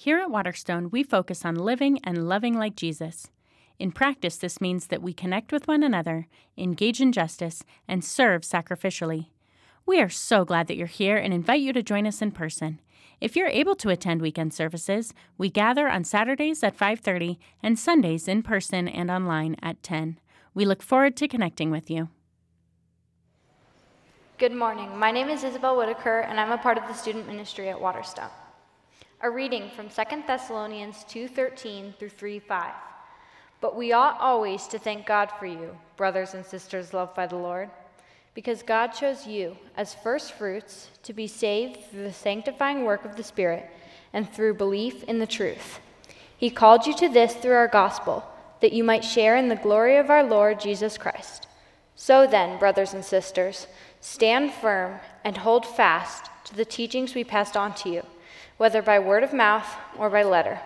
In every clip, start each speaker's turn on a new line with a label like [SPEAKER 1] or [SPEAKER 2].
[SPEAKER 1] Here at Waterstone, we focus on living and loving like Jesus. In practice, this means that we connect with one another, engage in justice, and serve sacrificially. We are so glad that you're here and invite you to join us in person. If you're able to attend weekend services, we gather on Saturdays at 5:30 and Sundays in person and online at 10. We look forward to connecting with you.
[SPEAKER 2] Good morning. My name is Isabel Whitaker, and I'm a part of the student ministry at Waterstone. A reading from 2 Thessalonians 2:13 through 3:5. But we ought always to thank God for you, brothers and sisters loved by the Lord, because God chose you as first fruits to be saved through the sanctifying work of the Spirit and through belief in the truth. He called you to this through our gospel, that you might share in the glory of our Lord Jesus Christ. So then, brothers and sisters, stand firm and hold fast to the teachings we passed on to you whether by word of mouth or by letter.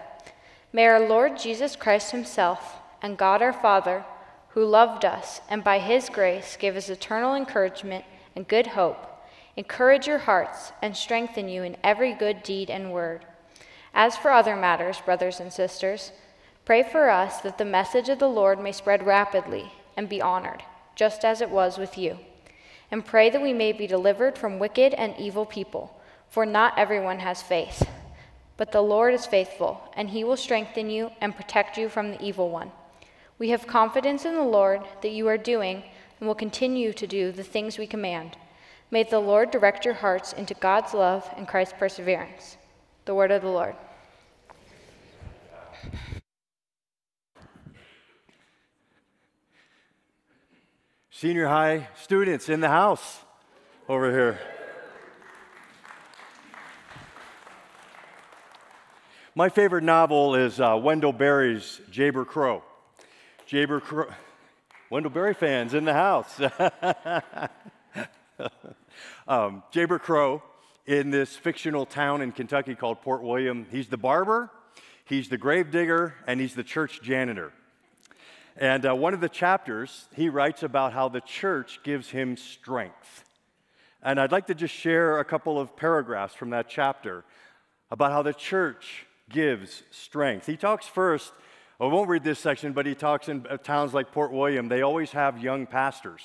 [SPEAKER 2] May our Lord Jesus Christ Himself and God our Father, who loved us and by His grace gave us eternal encouragement and good hope, encourage your hearts and strengthen you in every good deed and word. As for other matters, brothers and sisters, pray for us that the message of the Lord may spread rapidly and be honored, just as it was with you. And pray that we may be delivered from wicked and evil people for not everyone has faith. But the Lord is faithful, and he will strengthen you and protect you from the evil one. We have confidence in the Lord that you are doing and will continue to do the things we command. May the Lord direct your hearts into God's love and Christ's perseverance. The word of the Lord.
[SPEAKER 3] Senior high students in the house over here. My favorite novel is uh, Wendell Berry's Jayber Crow. Jayber Crow. Wendell Berry fans in the house. um, Jayber Crow in this fictional town in Kentucky called Port William. He's the barber, he's the grave digger, and he's the church janitor. And uh, one of the chapters, he writes about how the church gives him strength. And I'd like to just share a couple of paragraphs from that chapter about how the church gives strength. He talks first, I won't read this section, but he talks in uh, towns like Port William, they always have young pastors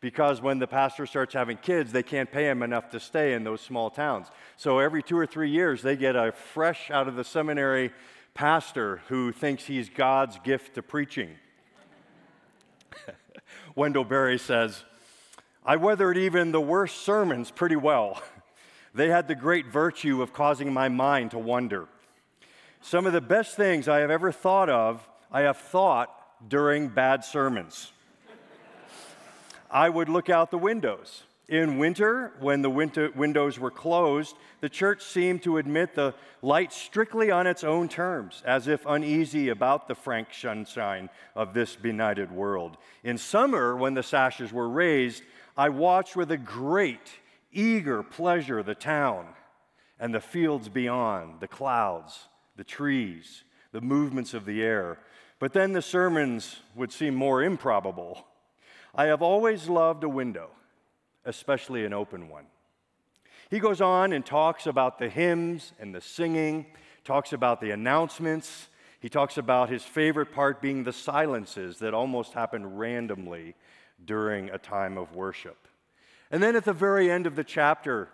[SPEAKER 3] because when the pastor starts having kids, they can't pay him enough to stay in those small towns. So every two or three years, they get a fresh out of the seminary pastor who thinks he's God's gift to preaching. Wendell Berry says, I weathered even the worst sermons pretty well. They had the great virtue of causing my mind to wonder. Some of the best things I have ever thought of, I have thought during bad sermons. I would look out the windows. In winter, when the winter windows were closed, the church seemed to admit the light strictly on its own terms, as if uneasy about the frank sunshine of this benighted world. In summer, when the sashes were raised, I watched with a great, eager pleasure the town and the fields beyond, the clouds, the trees, the movements of the air. But then the sermons would seem more improbable. I have always loved a window, especially an open one. He goes on and talks about the hymns and the singing, talks about the announcements. He talks about his favorite part being the silences that almost happen randomly during a time of worship. And then at the very end of the chapter,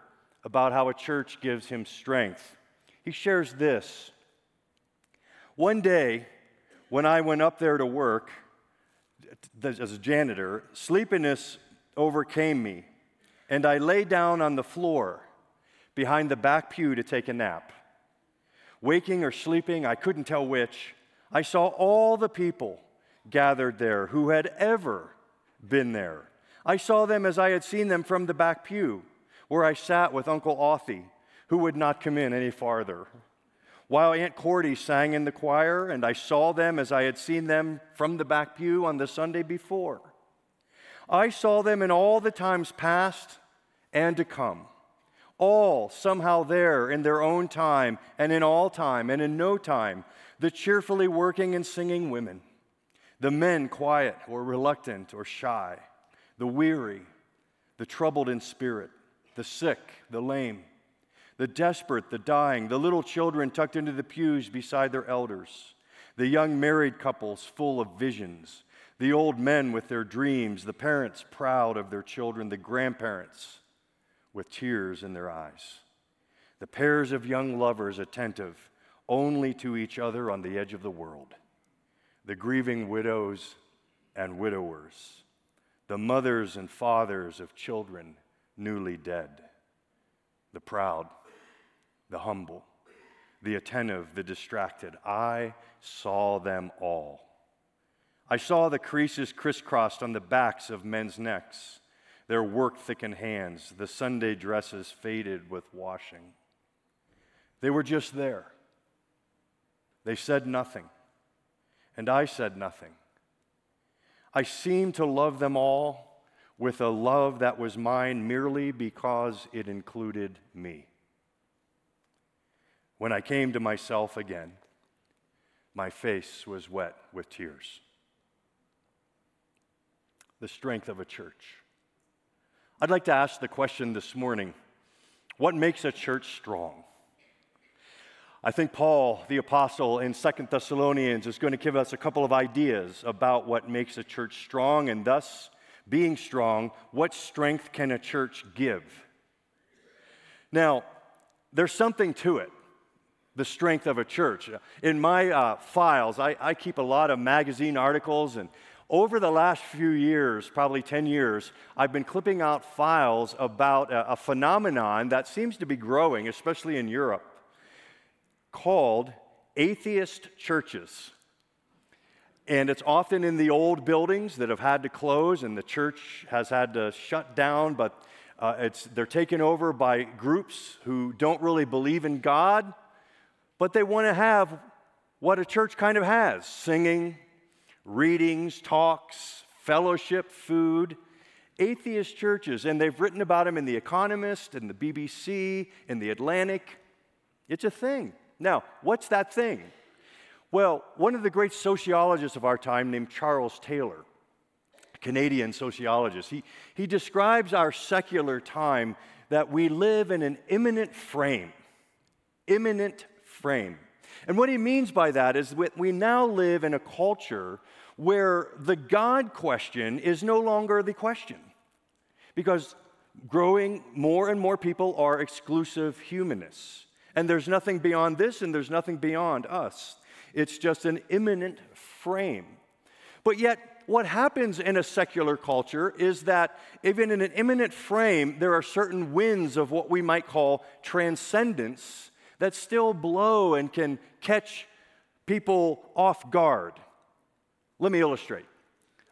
[SPEAKER 3] about how a church gives him strength, he shares this one day, when I went up there to work as a janitor, sleepiness overcame me, and I lay down on the floor behind the back pew to take a nap. Waking or sleeping, I couldn't tell which, I saw all the people gathered there who had ever been there. I saw them as I had seen them from the back pew, where I sat with Uncle Othy, who would not come in any farther while Aunt Cordie sang in the choir, and I saw them as I had seen them from the back pew on the Sunday before. I saw them in all the times past and to come, all somehow there in their own time, and in all time, and in no time, the cheerfully working and singing women, the men quiet or reluctant or shy, the weary, the troubled in spirit, the sick, the lame the desperate, the dying, the little children tucked into the pews beside their elders, the young married couples full of visions, the old men with their dreams, the parents proud of their children, the grandparents with tears in their eyes, the pairs of young lovers attentive only to each other on the edge of the world, the grieving widows and widowers, the mothers and fathers of children newly dead, the proud the humble, the attentive, the distracted. I saw them all. I saw the creases crisscrossed on the backs of men's necks, their work thickened hands, the Sunday dresses faded with washing. They were just there. They said nothing, and I said nothing. I seemed to love them all with a love that was mine merely because it included me. When I came to myself again, my face was wet with tears. The strength of a church. I'd like to ask the question this morning what makes a church strong? I think Paul, the apostle in Second Thessalonians, is going to give us a couple of ideas about what makes a church strong, and thus, being strong, what strength can a church give? Now, there's something to it the strength of a church. In my uh, files, I, I keep a lot of magazine articles, and over the last few years, probably 10 years, I've been clipping out files about a, a phenomenon that seems to be growing, especially in Europe, called atheist churches. And it's often in the old buildings that have had to close and the church has had to shut down, but uh, they're taken over by groups who don't really believe in God but they want to have what a church kind of has singing, readings, talks, fellowship, food. Atheist churches, and they've written about them in The Economist, in the BBC, in The Atlantic. It's a thing. Now, what's that thing? Well, one of the great sociologists of our time, named Charles Taylor, Canadian sociologist, he, he describes our secular time that we live in an immanent frame. Immanent frame. And what he means by that is that we now live in a culture where the God question is no longer the question. Because growing more and more people are exclusive humanists. And there's nothing beyond this and there's nothing beyond us. It's just an immanent frame. But yet, what happens in a secular culture is that even in an immanent frame, there are certain winds of what we might call transcendence that still blow and can catch people off guard. Let me illustrate.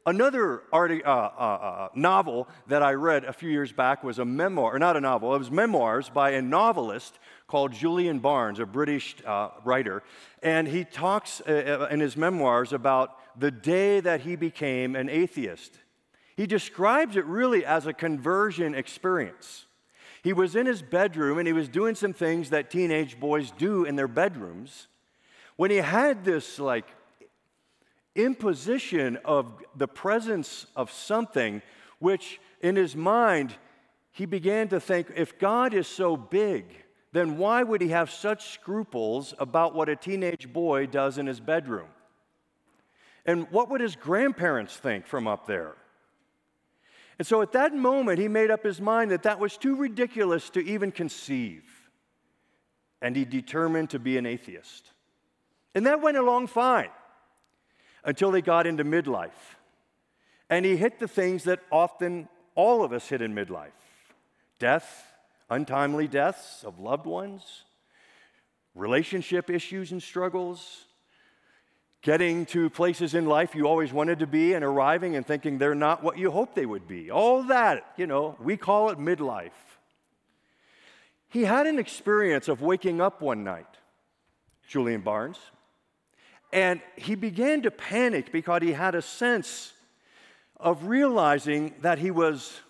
[SPEAKER 3] Another uh, uh, uh, novel that I read a few years back was a memoir, or not a novel, it was memoirs by a novelist called Julian Barnes, a British uh, writer. And he talks uh, uh, in his memoirs about the day that he became an atheist. He describes it really as a conversion experience. He was in his bedroom and he was doing some things that teenage boys do in their bedrooms when he had this like imposition of the presence of something which in his mind he began to think if God is so big, then why would he have such scruples about what a teenage boy does in his bedroom? And what would his grandparents think from up there? And so at that moment, he made up his mind that that was too ridiculous to even conceive. And he determined to be an atheist. And that went along fine until they got into midlife. And he hit the things that often all of us hit in midlife death, untimely deaths of loved ones, relationship issues and struggles, getting to places in life you always wanted to be and arriving and thinking they're not what you hoped they would be. All that, you know, we call it midlife. He had an experience of waking up one night, Julian Barnes, and he began to panic because he had a sense of realizing that he was,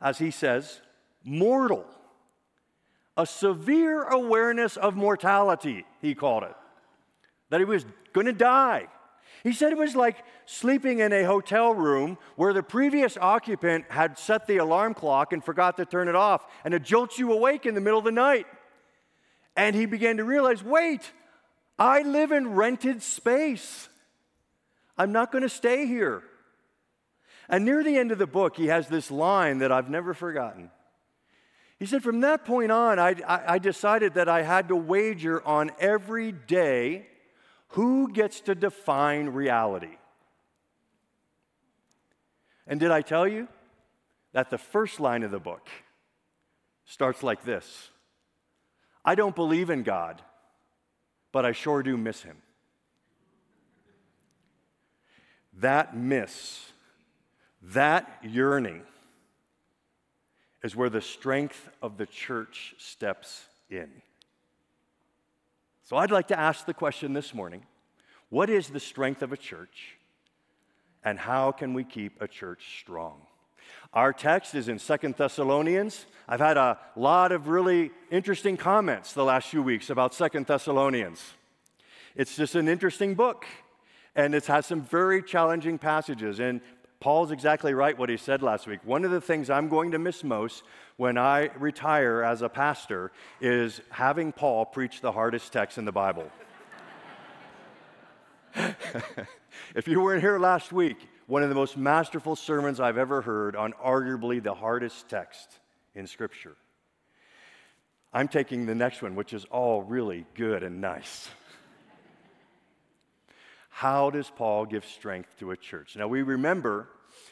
[SPEAKER 3] as he says, mortal. A severe awareness of mortality, he called it that he was going to die. He said it was like sleeping in a hotel room where the previous occupant had set the alarm clock and forgot to turn it off, and it jolts you awake in the middle of the night. And he began to realize wait, I live in rented space. I'm not going to stay here. And near the end of the book, he has this line that I've never forgotten. He said, From that point on, I, I, decided that I had to wager on every day who gets to define reality. And did I tell you that the first line of the book starts like this I don't believe in God, but I sure do miss him. That miss, that yearning, is where the strength of the church steps in. So I'd like to ask the question this morning what is the strength of a church, and how can we keep a church strong? Our text is in Second Thessalonians. I've had a lot of really interesting comments the last few weeks about Second Thessalonians. It's just an interesting book, and it has some very challenging passages. And Paul's exactly right what he said last week. One of the things I'm going to miss most when I retire as a pastor is having Paul preach the hardest text in the Bible. if you weren't here last week, one of the most masterful sermons I've ever heard on arguably the hardest text in Scripture. I'm taking the next one, which is all really good and nice. How does Paul give strength to a church? Now, we remember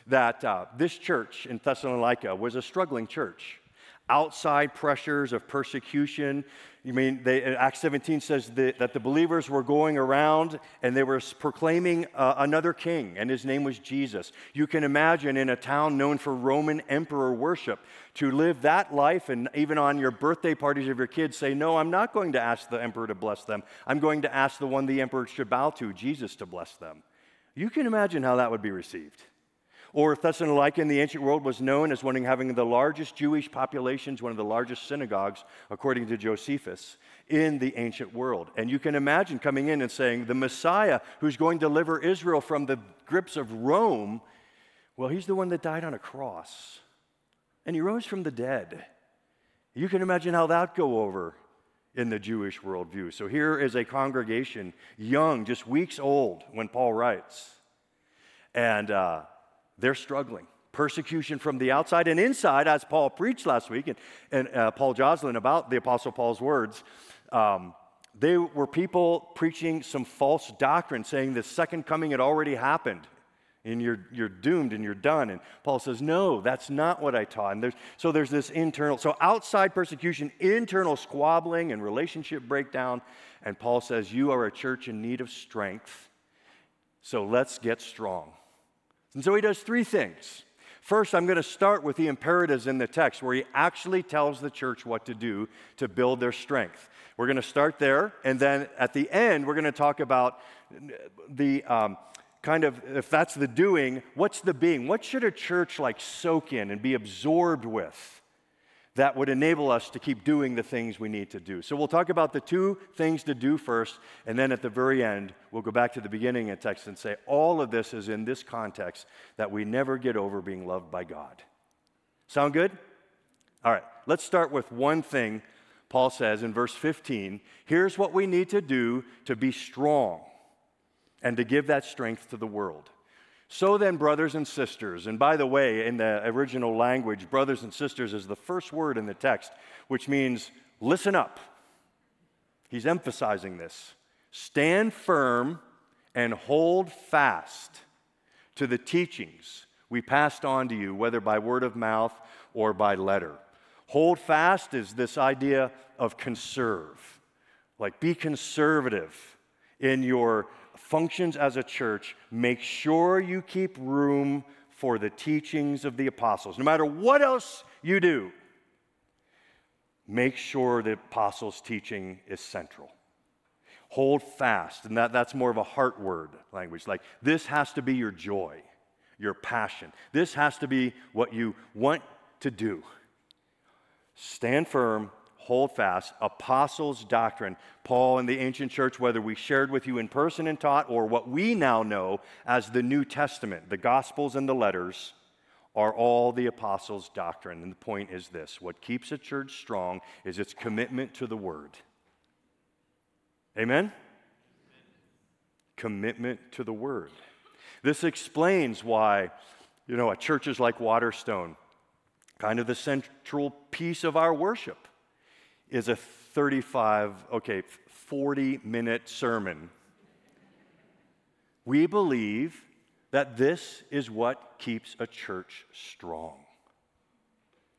[SPEAKER 3] that uh, this church in Thessalonica was a struggling church. Outside pressures of persecution. You mean, they, Acts 17 says that, that, the believers were going around and they were proclaiming uh, another king, and his name was Jesus. You can imagine in a town known for Roman emperor worship to live that life and even on your birthday parties of your kids say, No, I'm not going to ask the emperor to bless them. I'm going to ask the one the emperor should bow to, Jesus, to bless them. You can imagine how that would be received. Or Thessalonica in the ancient world was known as one having the largest Jewish populations, one of the largest synagogues, according to Josephus, in the ancient world. And you can imagine coming in and saying, the Messiah who's going to deliver Israel from the grips of Rome, well, he's the one that died on a cross. And he rose from the dead. You can imagine how that go over in the Jewish worldview. So here is a congregation, young, just weeks old, when Paul writes. And uh, they're struggling. Persecution from the outside and inside, as Paul preached last week, and, and uh, Paul Joslin about the Apostle Paul's words. Um, they were people preaching some false doctrine, saying the second coming had already happened and you're, you're doomed and you're done. And Paul says, No, that's not what I taught. And there's, so there's this internal, so outside persecution, internal squabbling and relationship breakdown. And Paul says, You are a church in need of strength. So let's get strong. And so he does three things. First, I'm going to start with the imperatives in the text where he actually tells the church what to do to build their strength. We're going to start there, and then at the end, we're going to talk about the um, kind of, if that's the doing, what's the being? What should a church like soak in and be absorbed with? That would enable us to keep doing the things we need to do. So we'll talk about the two things to do first, and then at the very end, we'll go back to the beginning of text and say all of this is in this context that we never get over being loved by God. Sound good? All right, let's start with one thing Paul says in verse 15. Here's what we need to do to be strong and to give that strength to the world. So then, brothers and sisters, and by the way, in the original language, brothers and sisters is the first word in the text, which means listen up. He's emphasizing this. Stand firm and hold fast to the teachings we passed on to you, whether by word of mouth or by letter. Hold fast is this idea of conserve. Like, be conservative in your functions as a church, make sure you keep room for the teachings of the apostles. No matter what else you do, make sure the apostles' teaching is central. Hold fast, and that, that's more of a heart word language. Like, this has to be your joy, your passion. This has to be what you want to do. Stand firm hold fast, apostles' doctrine. Paul and the ancient church, whether we shared with you in person and taught, or what we now know as the New Testament, the Gospels and the letters, are all the apostles' doctrine. And the point is this what keeps a church strong is its commitment to the Word. Amen? Commitment to the Word. This explains why, you know, a church is like Waterstone, kind of the central piece of our worship is a 35, okay, 40 minute sermon. We believe that this is what keeps a church strong.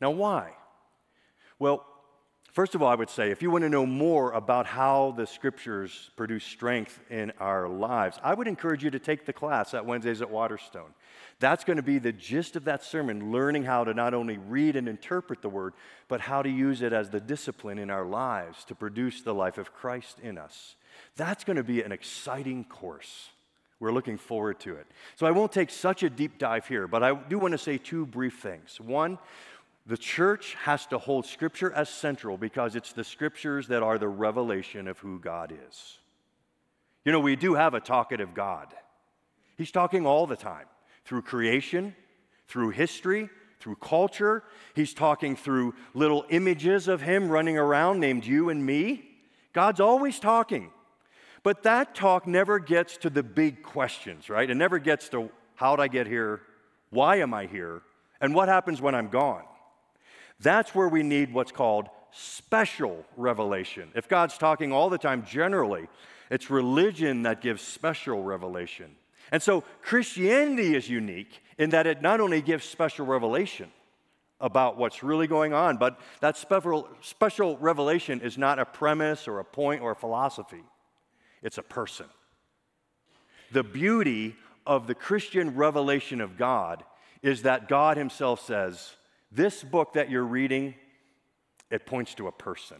[SPEAKER 3] Now, why? Well, First of all, I would say if you want to know more about how the scriptures produce strength in our lives, I would encourage you to take the class at Wednesdays at Waterstone. That's going to be the gist of that sermon, learning how to not only read and interpret the word, but how to use it as the discipline in our lives to produce the life of Christ in us. That's going to be an exciting course. We're looking forward to it. So I won't take such a deep dive here, but I do want to say two brief things. One, the church has to hold Scripture as central because it's the Scriptures that are the revelation of who God is. You know, we do have a talkative God. He's talking all the time through creation, through history, through culture. He's talking through little images of Him running around named you and me. God's always talking. But that talk never gets to the big questions, right? It never gets to how'd I get here? Why am I here? And what happens when I'm gone? That's where we need what's called special revelation. If God's talking all the time generally, it's religion that gives special revelation. And so Christianity is unique in that it not only gives special revelation about what's really going on, but that special, special revelation is not a premise or a point or a philosophy, it's a person. The beauty of the Christian revelation of God is that God Himself says, this book that you're reading, it points to a person.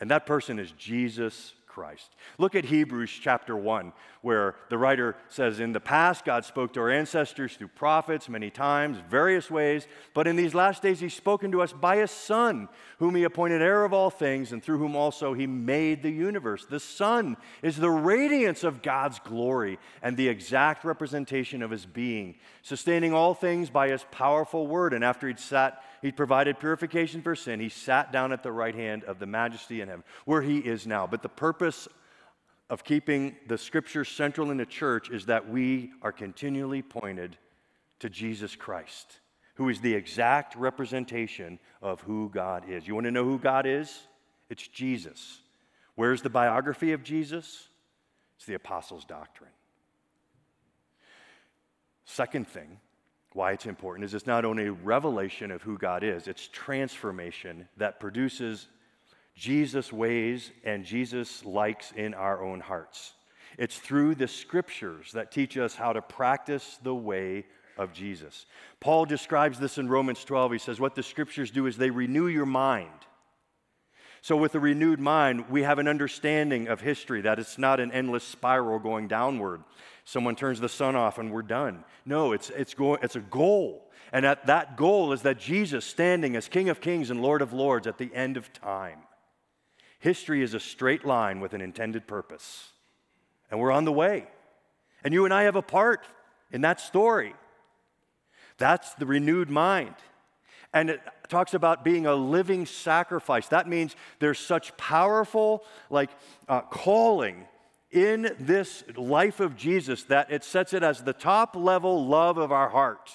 [SPEAKER 3] And that person is Jesus Christ. Look at Hebrews chapter 1, where the writer says, In the past, God spoke to our ancestors through prophets many times, various ways, but in these last days, He's spoken to us by a Son, whom He appointed heir of all things, and through whom also He made the universe. The Son is the radiance of God's glory and the exact representation of His being, sustaining all things by His powerful word. And after He'd sat he provided purification for sin. He sat down at the right hand of the majesty in heaven, where he is now. But the purpose of keeping the scripture central in the church is that we are continually pointed to Jesus Christ, who is the exact representation of who God is. You want to know who God is? It's Jesus. Where's the biography of Jesus? It's the apostles' doctrine. Second thing, why it's important is it's not only revelation of who God is, it's transformation that produces Jesus' ways and Jesus' likes in our own hearts. It's through the scriptures that teach us how to practice the way of Jesus. Paul describes this in Romans 12. He says, What the scriptures do is they renew your mind. So, with a renewed mind, we have an understanding of history that it's not an endless spiral going downward. Someone turns the sun off and we're done. No, it's, it's, go- it's a goal. And that, that goal is that Jesus standing as King of Kings and Lord of Lords at the end of time. History is a straight line with an intended purpose. And we're on the way. And you and I have a part in that story. That's the renewed mind. And it talks about being a living sacrifice. That means there's such powerful, like, uh, calling in this life of Jesus that it sets it as the top level love of our heart.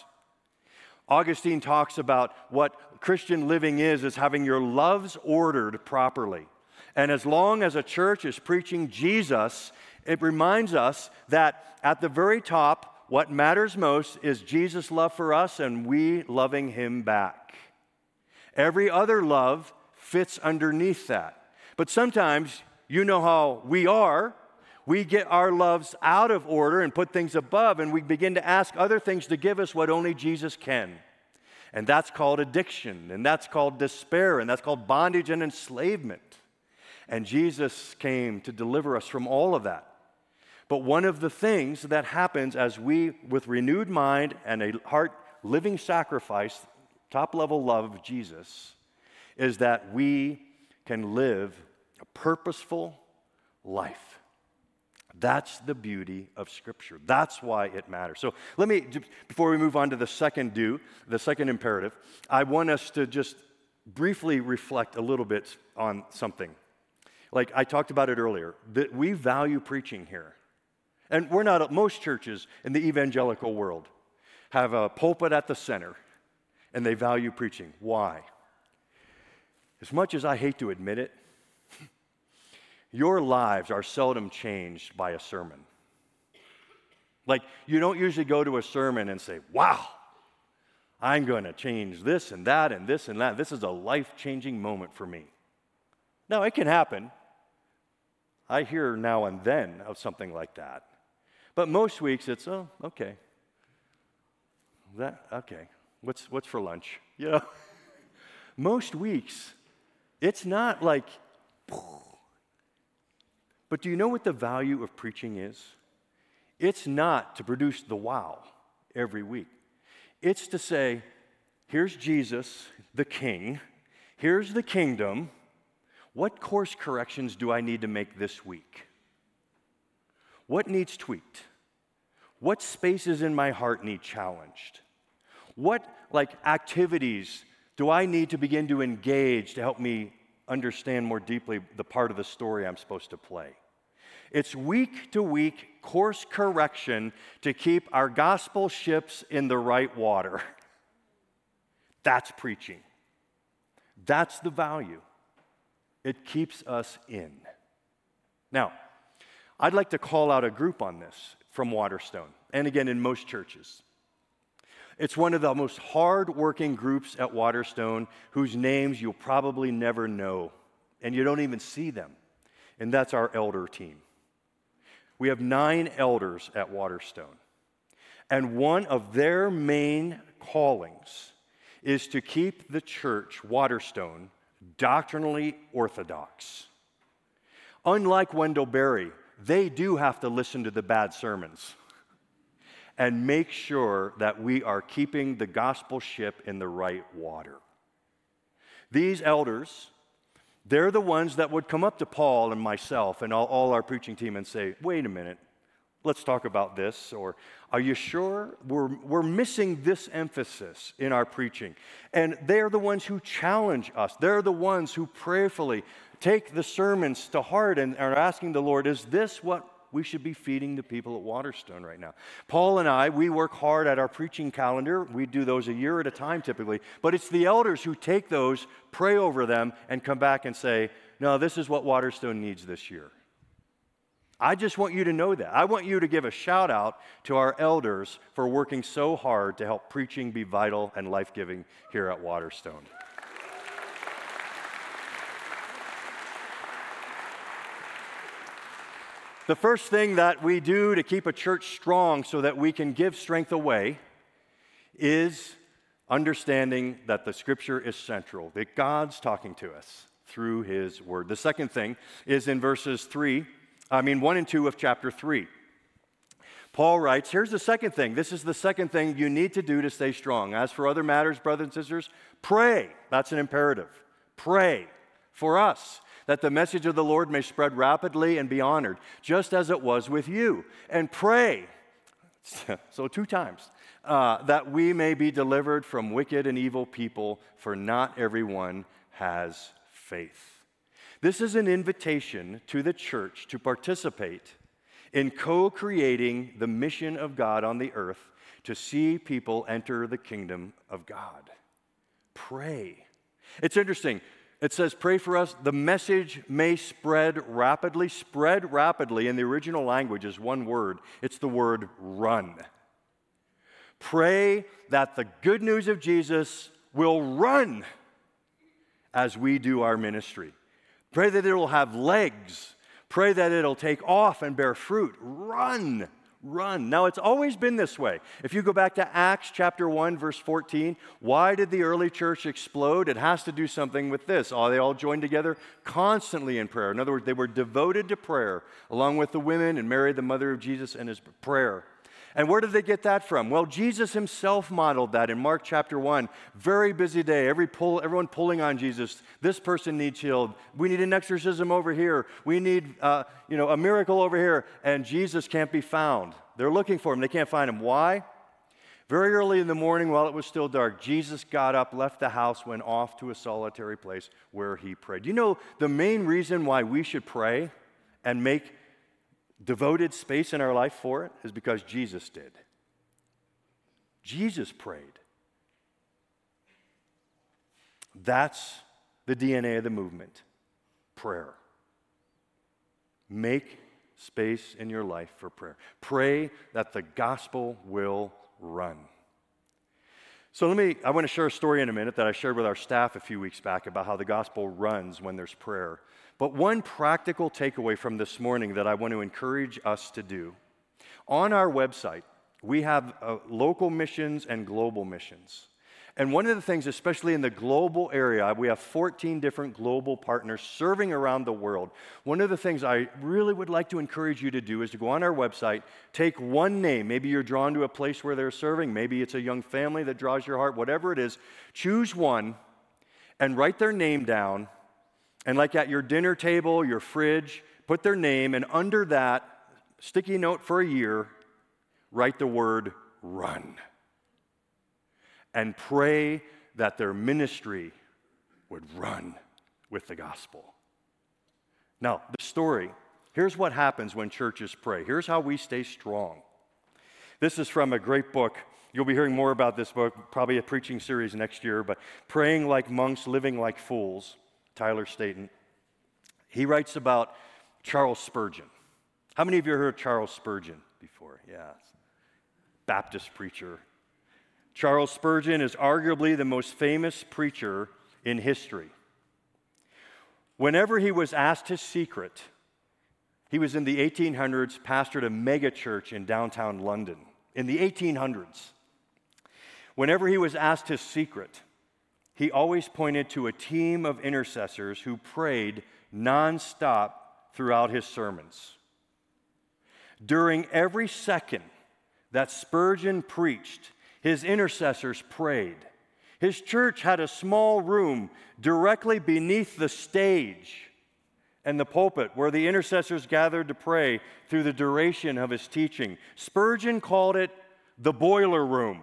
[SPEAKER 3] Augustine talks about what Christian living is, is having your loves ordered properly. And as long as a church is preaching Jesus, it reminds us that at the very top, what matters most is Jesus' love for us and we loving him back. Every other love fits underneath that. But sometimes you know how we are. We get our loves out of order and put things above, and we begin to ask other things to give us what only Jesus can. And that's called addiction, and that's called despair, and that's called bondage and enslavement. And Jesus came to deliver us from all of that. But one of the things that happens as we, with renewed mind and a heart living sacrifice, top level love of Jesus, is that we can live a purposeful life. That's the beauty of Scripture. That's why it matters. So let me, before we move on to the second do, the second imperative, I want us to just briefly reflect a little bit on something. Like I talked about it earlier, that we value preaching here. And we're not, most churches in the evangelical world have a pulpit at the center and they value preaching. Why? As much as I hate to admit it, your lives are seldom changed by a sermon. Like, you don't usually go to a sermon and say, wow, I'm going to change this and that and this and that. This is a life changing moment for me. Now, it can happen. I hear now and then of something like that. But most weeks it's, oh, okay. That, okay. What's, what's for lunch? You know? most weeks, it's not like, but do you know what the value of preaching is? It's not to produce the wow every week. It's to say, here's Jesus, the King, here's the kingdom. What course corrections do I need to make this week? What needs tweaked? What spaces in my heart need challenged? What like activities do I need to begin to engage to help me understand more deeply the part of the story I'm supposed to play? It's week to week course correction to keep our gospel ships in the right water. That's preaching. That's the value. It keeps us in. Now, I'd like to call out a group on this from Waterstone, and again, in most churches. It's one of the most hard-working groups at Waterstone whose names you'll probably never know, and you don't even see them, and that's our elder team. We have nine elders at Waterstone. And one of their main callings is to keep the church, Waterstone, doctrinally orthodox. Unlike Wendell Berry, they do have to listen to the bad sermons and make sure that we are keeping the gospel ship in the right water. These elders they're the ones that would come up to Paul and myself and all, all, our preaching team and say, wait a minute, let's talk about this. Or, are you sure? We're, we're missing this emphasis in our preaching. And they're the ones who challenge us. They're the ones who prayerfully take the sermons to heart and are asking the Lord, is this what we should be feeding the people at Waterstone right now. Paul and I, we work hard at our preaching calendar. We do those a year at a time typically, but it's the elders who take those, pray over them, and come back and say, no, this is what Waterstone needs this year. I just want you to know that. I want you to give a shout out to our elders for working so hard to help preaching be vital and life giving here at Waterstone. The first thing that we do to keep a church strong so that we can give strength away is understanding that the scripture is central, that God's talking to us through his word. The second thing is in verses 3, I mean 1 and 2 of chapter 3. Paul writes, here's the second thing. This is the second thing you need to do to stay strong. As for other matters, brothers and sisters, pray. That's an imperative. Pray for us that the message of the Lord may spread rapidly and be honored, just as it was with you. And pray, so two times, uh, that we may be delivered from wicked and evil people, for not everyone has faith. This is an invitation to the church to participate in co creating the mission of God on the earth to see people enter the kingdom of God. Pray. It's interesting. It says, Pray for us. The message may spread rapidly. Spread rapidly in the original language is one word it's the word run. Pray that the good news of Jesus will run as we do our ministry. Pray that it'll have legs. Pray that it'll take off and bear fruit. Run run. Now, it's always been this way. If you go back to Acts chapter 1, verse 14, why did the early church explode? It has to do something with this. Oh, they all joined together constantly in prayer. In other words, they were devoted to prayer, along with the women and Mary, the mother of Jesus, and his prayer. And where did they get that from? Well, Jesus himself modeled that in Mark chapter 1. Very busy day. Every pull, everyone pulling on Jesus. This person needs healed. We need an exorcism over here. We need uh, you know, a miracle over here. And Jesus can't be found. They're looking for him. They can't find him. Why? Very early in the morning, while it was still dark, Jesus got up, left the house, went off to a solitary place where he prayed. You know, the main reason why we should pray and make devoted space in our life for it is because Jesus did. Jesus prayed. That's the DNA of the movement prayer. Make space in your life for prayer. Pray that the gospel will run. So let me, I want to share a story in a minute that I shared with our staff a few weeks back about how the gospel runs when there's prayer. But one practical takeaway from this morning that I want to encourage us to do on our website, we have uh, local missions and global missions. And one of the things, especially in the global area, we have 14 different global partners serving around the world. One of the things I really would like to encourage you to do is to go on our website, take one name. Maybe you're drawn to a place where they're serving, maybe it's a young family that draws your heart, whatever it is. Choose one and write their name down. And, like at your dinner table, your fridge, put their name, and under that sticky note for a year, write the word run and pray that their ministry would run with the gospel. Now, the story here's what happens when churches pray. Here's how we stay strong. This is from a great book. You'll be hearing more about this book, probably a preaching series next year, but Praying Like Monks, Living Like Fools, Tyler Staton. He writes about Charles Spurgeon. How many of you heard of Charles Spurgeon before? Yeah. Baptist preacher, Charles Spurgeon is arguably the most famous preacher in history. Whenever he was asked his secret, he was in the 1800s, pastored a megachurch in downtown London. In the 1800s, whenever he was asked his secret, he always pointed to a team of intercessors who prayed nonstop throughout his sermons. During every second that Spurgeon preached, his intercessors prayed. His church had a small room directly beneath the stage and the pulpit where the intercessors gathered to pray through the duration of his teaching. Spurgeon called it the boiler room.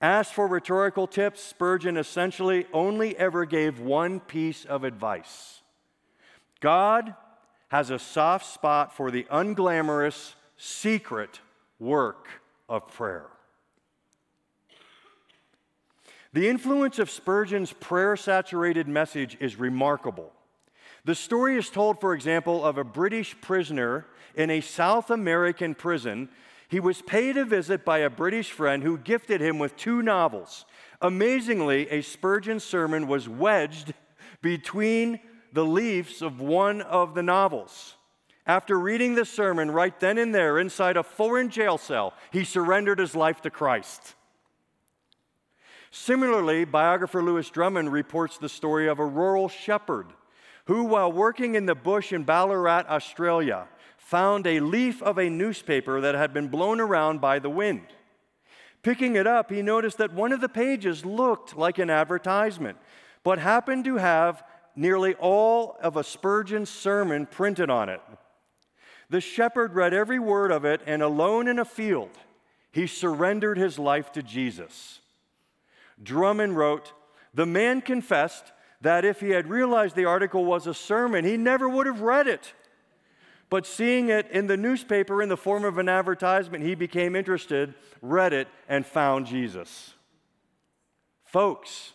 [SPEAKER 3] Asked for rhetorical tips, Spurgeon essentially only ever gave one piece of advice God has a soft spot for the unglamorous, secret work of prayer. The influence of Spurgeon's prayer saturated message is remarkable. The story is told, for example, of a British prisoner in a South American prison. He was paid a visit by a British friend who gifted him with two novels. Amazingly, a Spurgeon sermon was wedged between the leaves of one of the novels. After reading the sermon right then and there inside a foreign jail cell, he surrendered his life to Christ. Similarly, biographer Lewis Drummond reports the story of a rural shepherd who, while working in the bush in Ballarat, Australia, found a leaf of a newspaper that had been blown around by the wind. Picking it up, he noticed that one of the pages looked like an advertisement, but happened to have nearly all of a Spurgeon sermon printed on it. The shepherd read every word of it, and alone in a field, he surrendered his life to Jesus. Drummond wrote, The man confessed that if he had realized the article was a sermon, he never would have read it. But seeing it in the newspaper in the form of an advertisement, he became interested, read it, and found Jesus. Folks,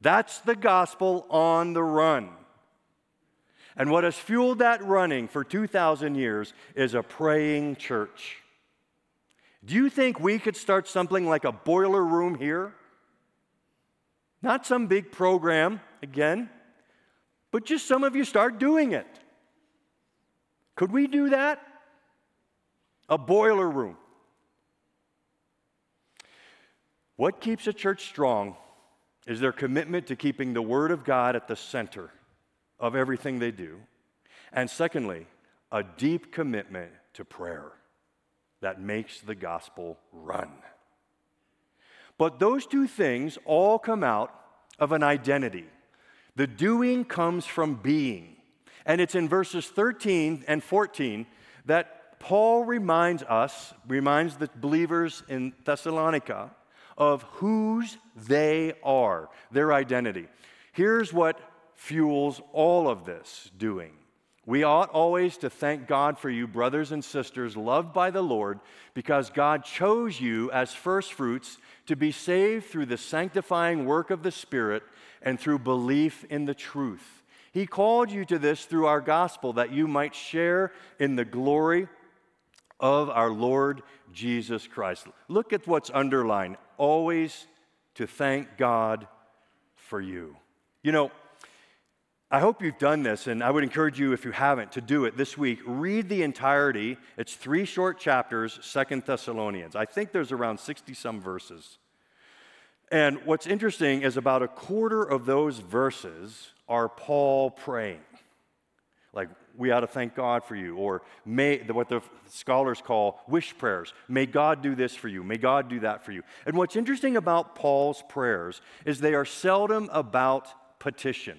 [SPEAKER 3] that's the gospel on the run. And what has fueled that running for 2,000 years is a praying church. Do you think we could start something like a boiler room here? Not some big program, again, but just some of you start doing it. Could we do that? A boiler room. What keeps a church strong is their commitment to keeping the Word of God at the center of everything they do. And secondly, a deep commitment to prayer that makes the gospel run. But those two things all come out of an identity. The doing comes from being. And it's in verses 13 and 14 that Paul reminds us, reminds the believers in Thessalonica of whose they are, their identity. Here's what fuels all of this doing. We ought always to thank God for you, brothers and sisters, loved by the Lord, because God chose you as firstfruits to be saved through the sanctifying work of the Spirit and through belief in the truth. He called you to this through our gospel that you might share in the glory of our Lord Jesus Christ. Look at what's underlined always to thank God for you. You know, I hope you've done this, and I would encourage you, if you haven't, to do it this week. Read the entirety. It's three short chapters, Second Thessalonians. I think there's around 60 some verses. And what's interesting is about a quarter of those verses are Paul praying. Like, we ought to thank God for you, or may, what the scholars call wish prayers. May God do this for you. May God do that for you. And what's interesting about Paul's prayers is they are seldom about petition.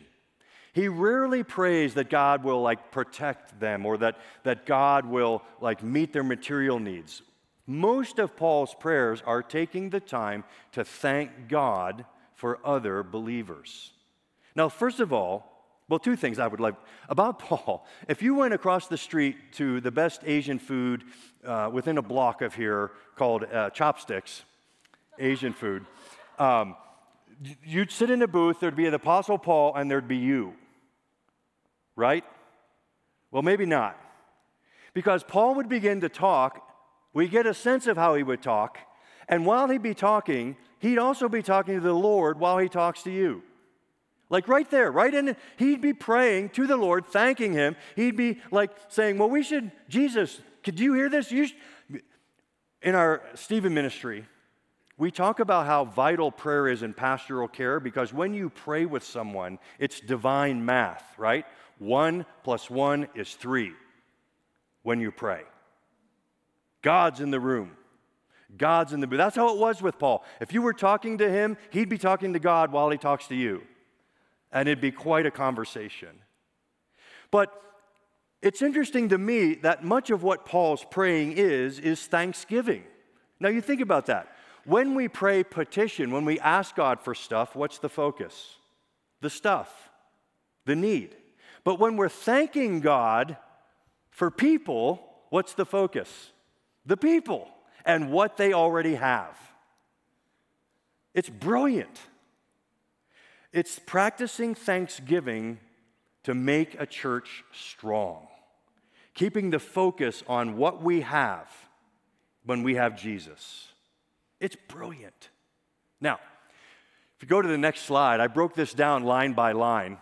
[SPEAKER 3] He rarely prays that God will like protect them or that, that God will like meet their material needs. Most of Paul's prayers are taking the time to thank God for other believers. Now, first of all, well, two things I would like about Paul. If you went across the street to the best Asian food uh, within a block of here called uh, Chopsticks, Asian food, um, you'd sit in a booth, there'd be the Apostle Paul, and there'd be you. Right? Well, maybe not. Because Paul would begin to talk, we get a sense of how he would talk, and while he'd be talking, he'd also be talking to the Lord while he talks to you. Like right there, right in, he'd be praying to the Lord, thanking him. He'd be like saying, Well, we should, Jesus, could you hear this? You in our Stephen ministry, we talk about how vital prayer is in pastoral care because when you pray with someone, it's divine math, right? One plus one is three when you pray. God's in the room. God's in the room. That's how it was with Paul. If you were talking to him, he'd be talking to God while he talks to you. And it'd be quite a conversation. But it's interesting to me that much of what Paul's praying is, is thanksgiving. Now, you think about that. When we pray petition, when we ask God for stuff, what's the focus? The stuff, the need. But when we're thanking God for people, what's the focus? The people and what they already have. It's brilliant. It's practicing thanksgiving to make a church strong, keeping the focus on what we have when we have Jesus. It's brilliant. Now, if you go to the next slide, I broke this down line by line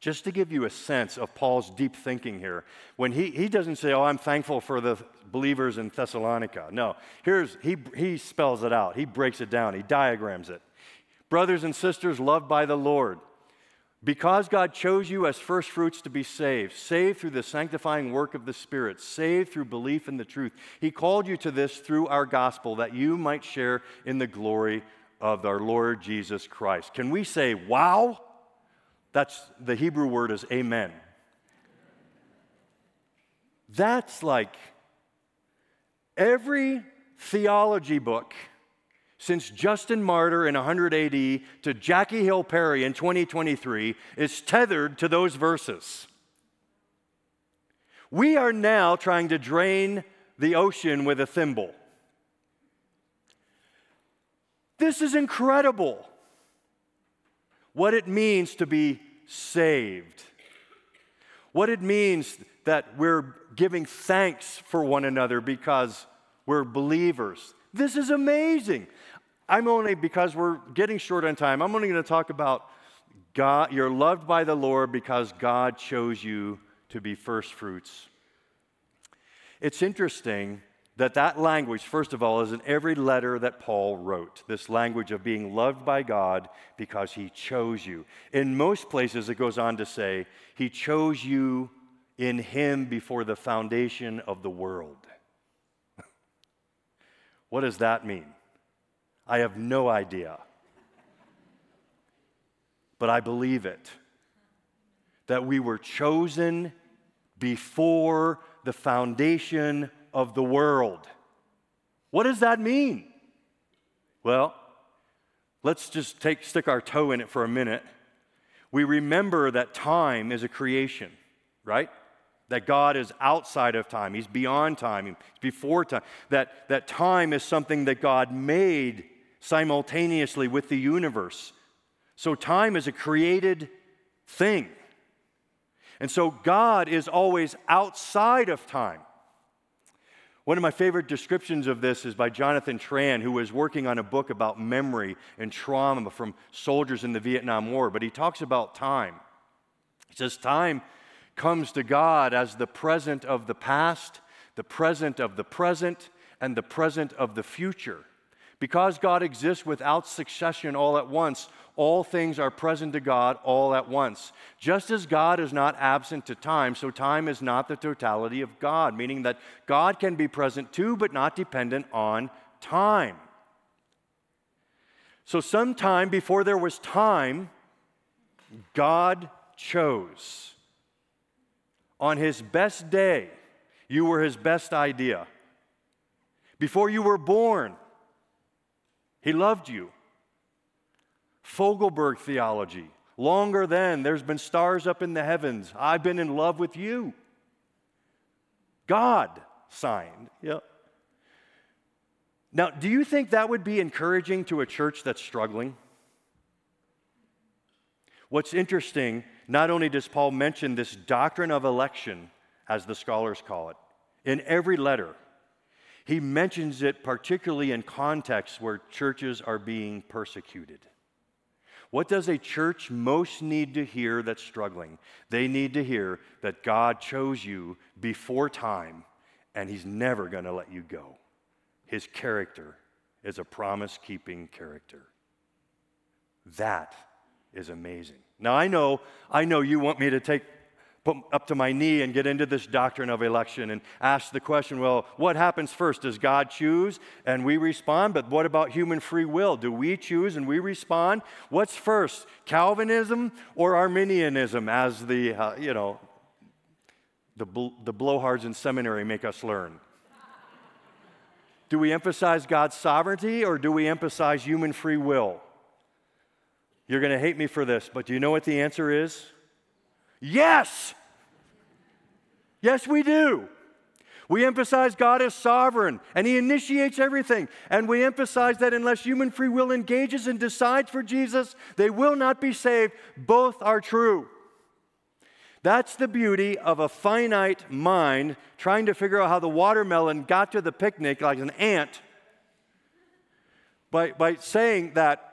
[SPEAKER 3] just to give you a sense of Paul's deep thinking here. When he, he doesn't say, Oh, I'm thankful for the believers in Thessalonica. No, here's, he, he spells it out, he breaks it down, he diagrams it. Brothers and sisters loved by the Lord, because God chose you as firstfruits to be saved, saved through the sanctifying work of the Spirit, saved through belief in the truth, He called you to this through our gospel that you might share in the glory of our Lord Jesus Christ. Can we say, wow? That's the Hebrew word is amen. That's like every theology book since Justin Martyr in 100 AD to Jackie Hill Perry in 2023 is tethered to those verses. We are now trying to drain the ocean with a thimble. This is incredible what it means to be saved, what it means that we're giving thanks for one another because we're believers. This is amazing. I'm only, because we're getting short on time, I'm only going to talk about God. You're loved by the Lord because God chose you to be first fruits. It's interesting that that language, first of all, is in every letter that Paul wrote. This language of being loved by God because he chose you. In most places, it goes on to say, He chose you in Him before the foundation of the world. what does that mean? I have no idea. But I believe it that we were chosen before the foundation of the world. What does that mean? Well, let's just take, stick our toe in it for a minute. We remember that time is a creation, right? That God is outside of time, He's beyond time, He's before time. That, that time is something that God made simultaneously with the universe. So time is a created thing. And so God is always outside of time. One of my favorite descriptions of this is by Jonathan Tran, who was working on a book about memory and trauma from soldiers in the Vietnam War. But he talks about time. He says, Time comes to God as the present of the past, the present of the present, and the present of the future. Because God exists without succession all at once, all things are present to God all at once. Just as God is not absent to time, so time is not the totality of God, meaning that God can be present too, but not dependent on time. So, sometime before there was time, God chose. On his best day, you were his best idea. Before you were born, he loved you. Fogelberg theology. Longer than there's been stars up in the heavens. I've been in love with you. God signed. Yep. Now, do you think that would be encouraging to a church that's struggling? What's interesting, not only does Paul mention this doctrine of election, as the scholars call it, in every letter, he mentions it particularly in contexts where churches are being persecuted. What does a church most need to hear that's struggling? They need to hear that God chose you before time and He's never going to let you go. His character is a promise keeping character. That is amazing. Now, I know, I know you want me to take put up to my knee and get into this doctrine of election and ask the question well, what happens first? Does God choose and we respond? But what about human free will? Do we choose and we respond? What's first, Calvinism or Arminianism, as the, uh, you know, the, bl- the blowhards in seminary make us learn? do we emphasize God's sovereignty or do we emphasize human free will? You're going to hate me for this, but do you know what the answer is? Yes. Yes, we do. We emphasize God is sovereign and He initiates everything. And we emphasize that unless human free will engages and decides for Jesus, they will not be saved. Both are true. That's the beauty of a finite mind trying to figure out how the watermelon got to the picnic like an ant by, by saying that,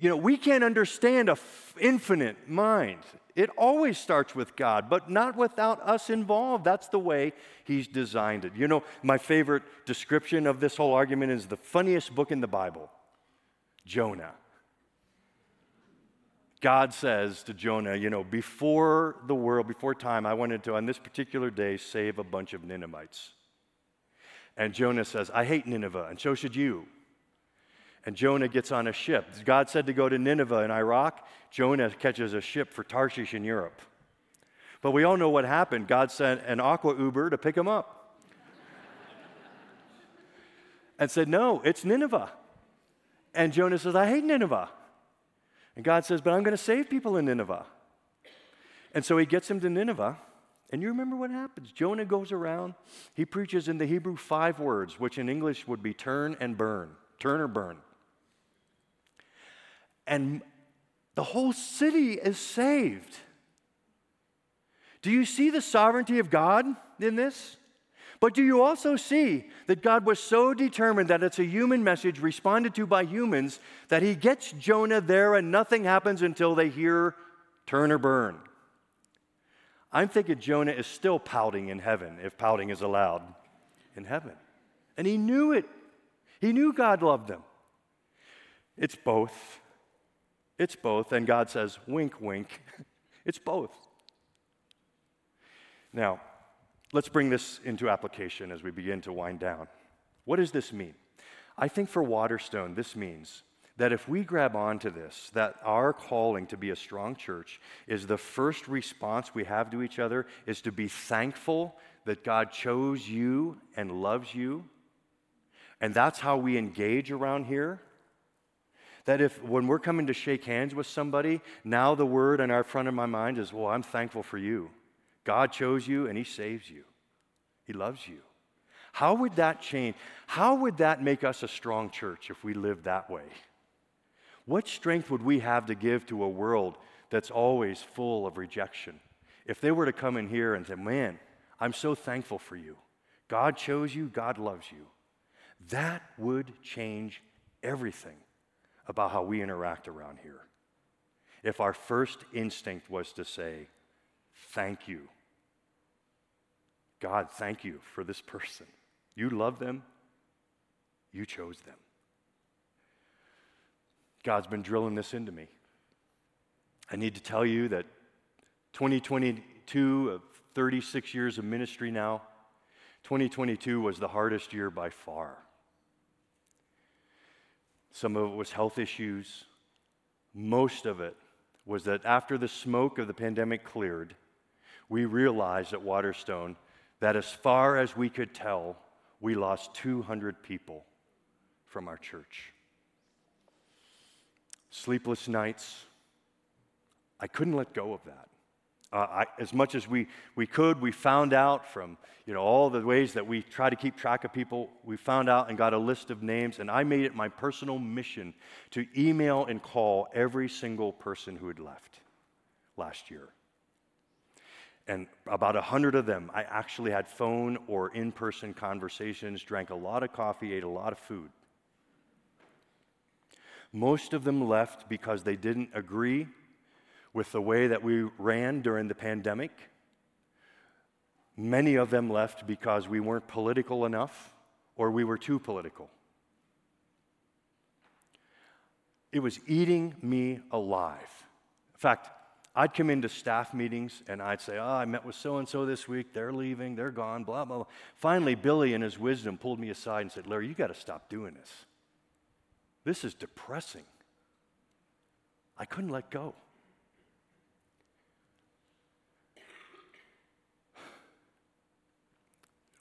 [SPEAKER 3] you know, we can't understand a infinite mind. It always starts with God, but not without us involved. That's the way He's designed it. You know, my favorite description of this whole argument is the funniest book in the Bible Jonah. God says to Jonah, you know, before the world, before time, I wanted to, on this particular day, save a bunch of Ninevites. And Jonah says, I hate Nineveh, and so should you. And Jonah gets on a ship. God said to go to Nineveh in Iraq. Jonah catches a ship for Tarshish in Europe. But we all know what happened. God sent an aqua Uber to pick him up and said, No, it's Nineveh. And Jonah says, I hate Nineveh. And God says, But I'm going to save people in Nineveh. And so he gets him to Nineveh. And you remember what happens? Jonah goes around. He preaches in the Hebrew five words, which in English would be turn and burn. Turn or burn and the whole city is saved. Do you see the sovereignty of God in this? But do you also see that God was so determined that it's a human message responded to by humans that he gets Jonah there and nothing happens until they hear turn or burn? I'm thinking Jonah is still pouting in heaven, if pouting is allowed in heaven. And he knew it. He knew God loved him. It's both. It's both. And God says, wink, wink. it's both. Now, let's bring this into application as we begin to wind down. What does this mean? I think for Waterstone, this means that if we grab onto this, that our calling to be a strong church is the first response we have to each other is to be thankful that God chose you and loves you. And that's how we engage around here. That if when we're coming to shake hands with somebody, now the word in our front of my mind is, well, I'm thankful for you. God chose you and He saves you. He loves you. How would that change? How would that make us a strong church if we lived that way? What strength would we have to give to a world that's always full of rejection? If they were to come in here and say, Man, I'm so thankful for you. God chose you, God loves you. That would change everything about how we interact around here. If our first instinct was to say, Thank you. God, thank you for this person. You love them, you chose them. God's been drilling this into me. I need to tell you that 2022 of uh, 36 years of ministry now, 2022 was the hardest year by far. Some of it was health issues. Most of it was that after the smoke of the pandemic cleared, we realized at Waterstone that as far as we could tell, we lost 200 people from our church sleepless nights. I couldn't let go of that. Uh, I, as much as we, we could, we found out from you know, all the ways that we try to keep track of people, we found out and got a list of names, and I made it my personal mission to email and call every single person who had left last year. And about a hundred of them, I actually had phone or in person conversations, drank a lot of coffee, ate a lot of food. Most of them left because they didn't agree with the way that we ran during the pandemic. Many of them left because we weren't political enough or we were too political. It was eating me alive. In fact, I'd come into staff meetings and I'd say, Oh, I met with so and so this week. They're leaving. They're gone. Blah, blah, blah. Finally, Billy, in his wisdom, pulled me aside and said, Larry, you got to stop doing this. This is depressing. I couldn't let go.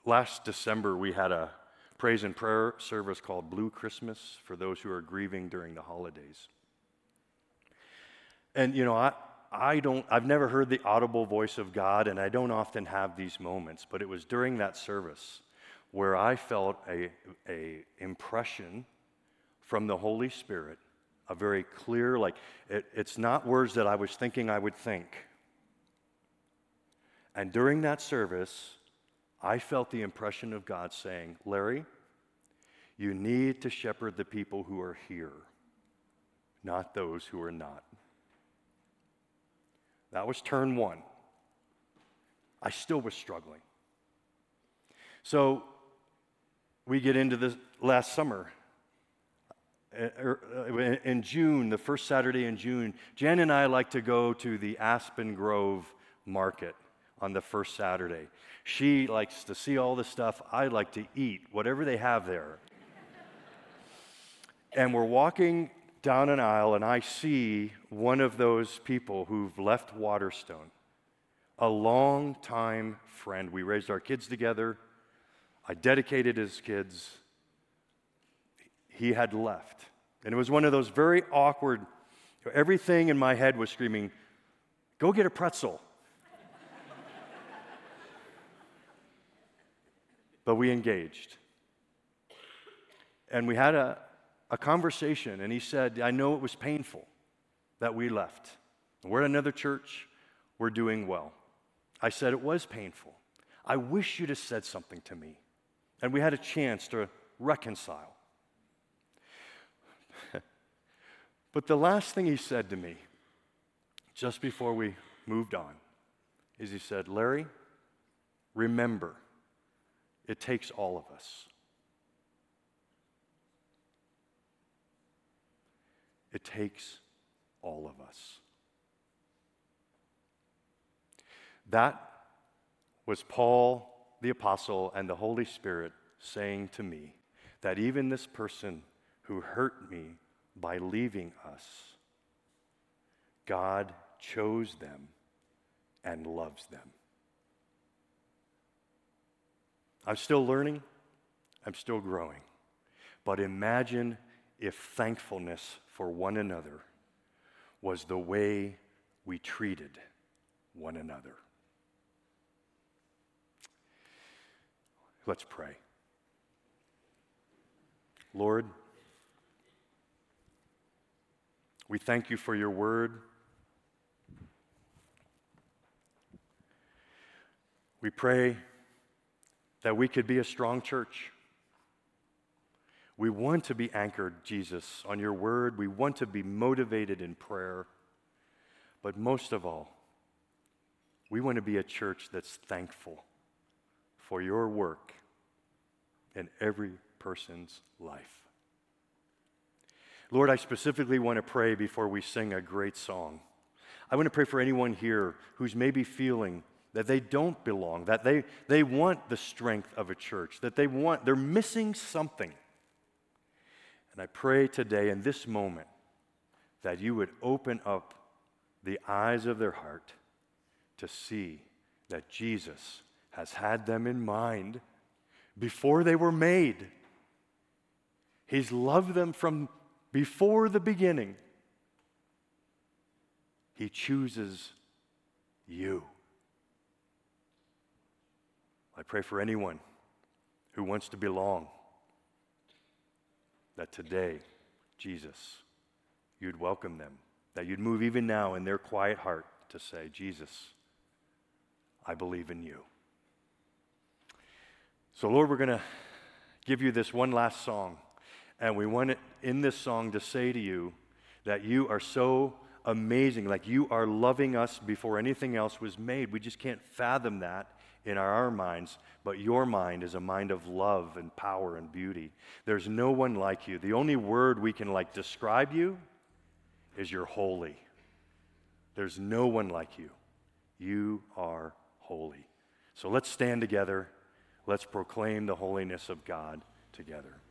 [SPEAKER 3] Last December, we had a praise and prayer service called Blue Christmas for those who are grieving during the holidays. And, you know, I, I don't, I've never heard the audible voice of God, and I don't often have these moments, but it was during that service where I felt a, a impression from the Holy Spirit, a very clear, like, it, it's not words that I was thinking I would think. And during that service, I felt the impression of God saying, Larry, you need to shepherd the people who are here, not those who are not. That was turn one. I still was struggling. So we get into this last summer, uh, er, uh, in June, the first Saturday in June, Jen and I like to go to the Aspen Grove market on the first Saturday. She likes to see all the stuff. I like to eat whatever they have there. and we're walking down an aisle, and I see one of those people who've left Waterstone, a long-time friend. We raised our kids together. I dedicated his kids he had left. And it was one of those very awkward, everything in my head was screaming, Go get a pretzel. But we engaged. And we had a, a conversation, and he said, I know it was painful that we left. We're at another church, we're doing well. I said, It was painful. I wish you'd have said something to me. And we had a chance to reconcile. But the last thing he said to me, just before we moved on, is he said, Larry, remember, it takes all of us. It takes all of us. That was Paul the Apostle and the Holy Spirit saying to me that even this person who hurt me by leaving us. God chose them and loves them. I'm still learning, I'm still growing. But imagine if thankfulness for one another was the way we treated one another. Let's pray. Lord, we thank you for your word. We pray that we could be a strong church. We want to be anchored, Jesus, on your word. We want to be motivated in prayer. But most of all, we want to be a church that's thankful for your work in every person's life. Lord, I specifically want to pray before we sing a great song. I want to pray for anyone here who's maybe feeling that they don't belong, that they, they want the strength of a church, that they want, they're missing something. And I pray today in this moment that you would open up the eyes of their heart to see that Jesus has had them in mind before they were made. He's loved them from before the beginning. He chooses you. I pray for anyone who wants to belong that today, Jesus, you'd welcome them, that you'd move even now in their quiet heart to say, Jesus, I believe in you. So, Lord, we're going to give you this one last song. And we want it in this song to say to you that you are so amazing, like you are loving us before anything else was made. We just can't fathom that in our, minds, but your mind is a mind of love and power and beauty. There's no one like you. The only word we can like describe you is you're holy. There's no one like you. You are holy. So let's stand together. Let's proclaim the holiness of God together.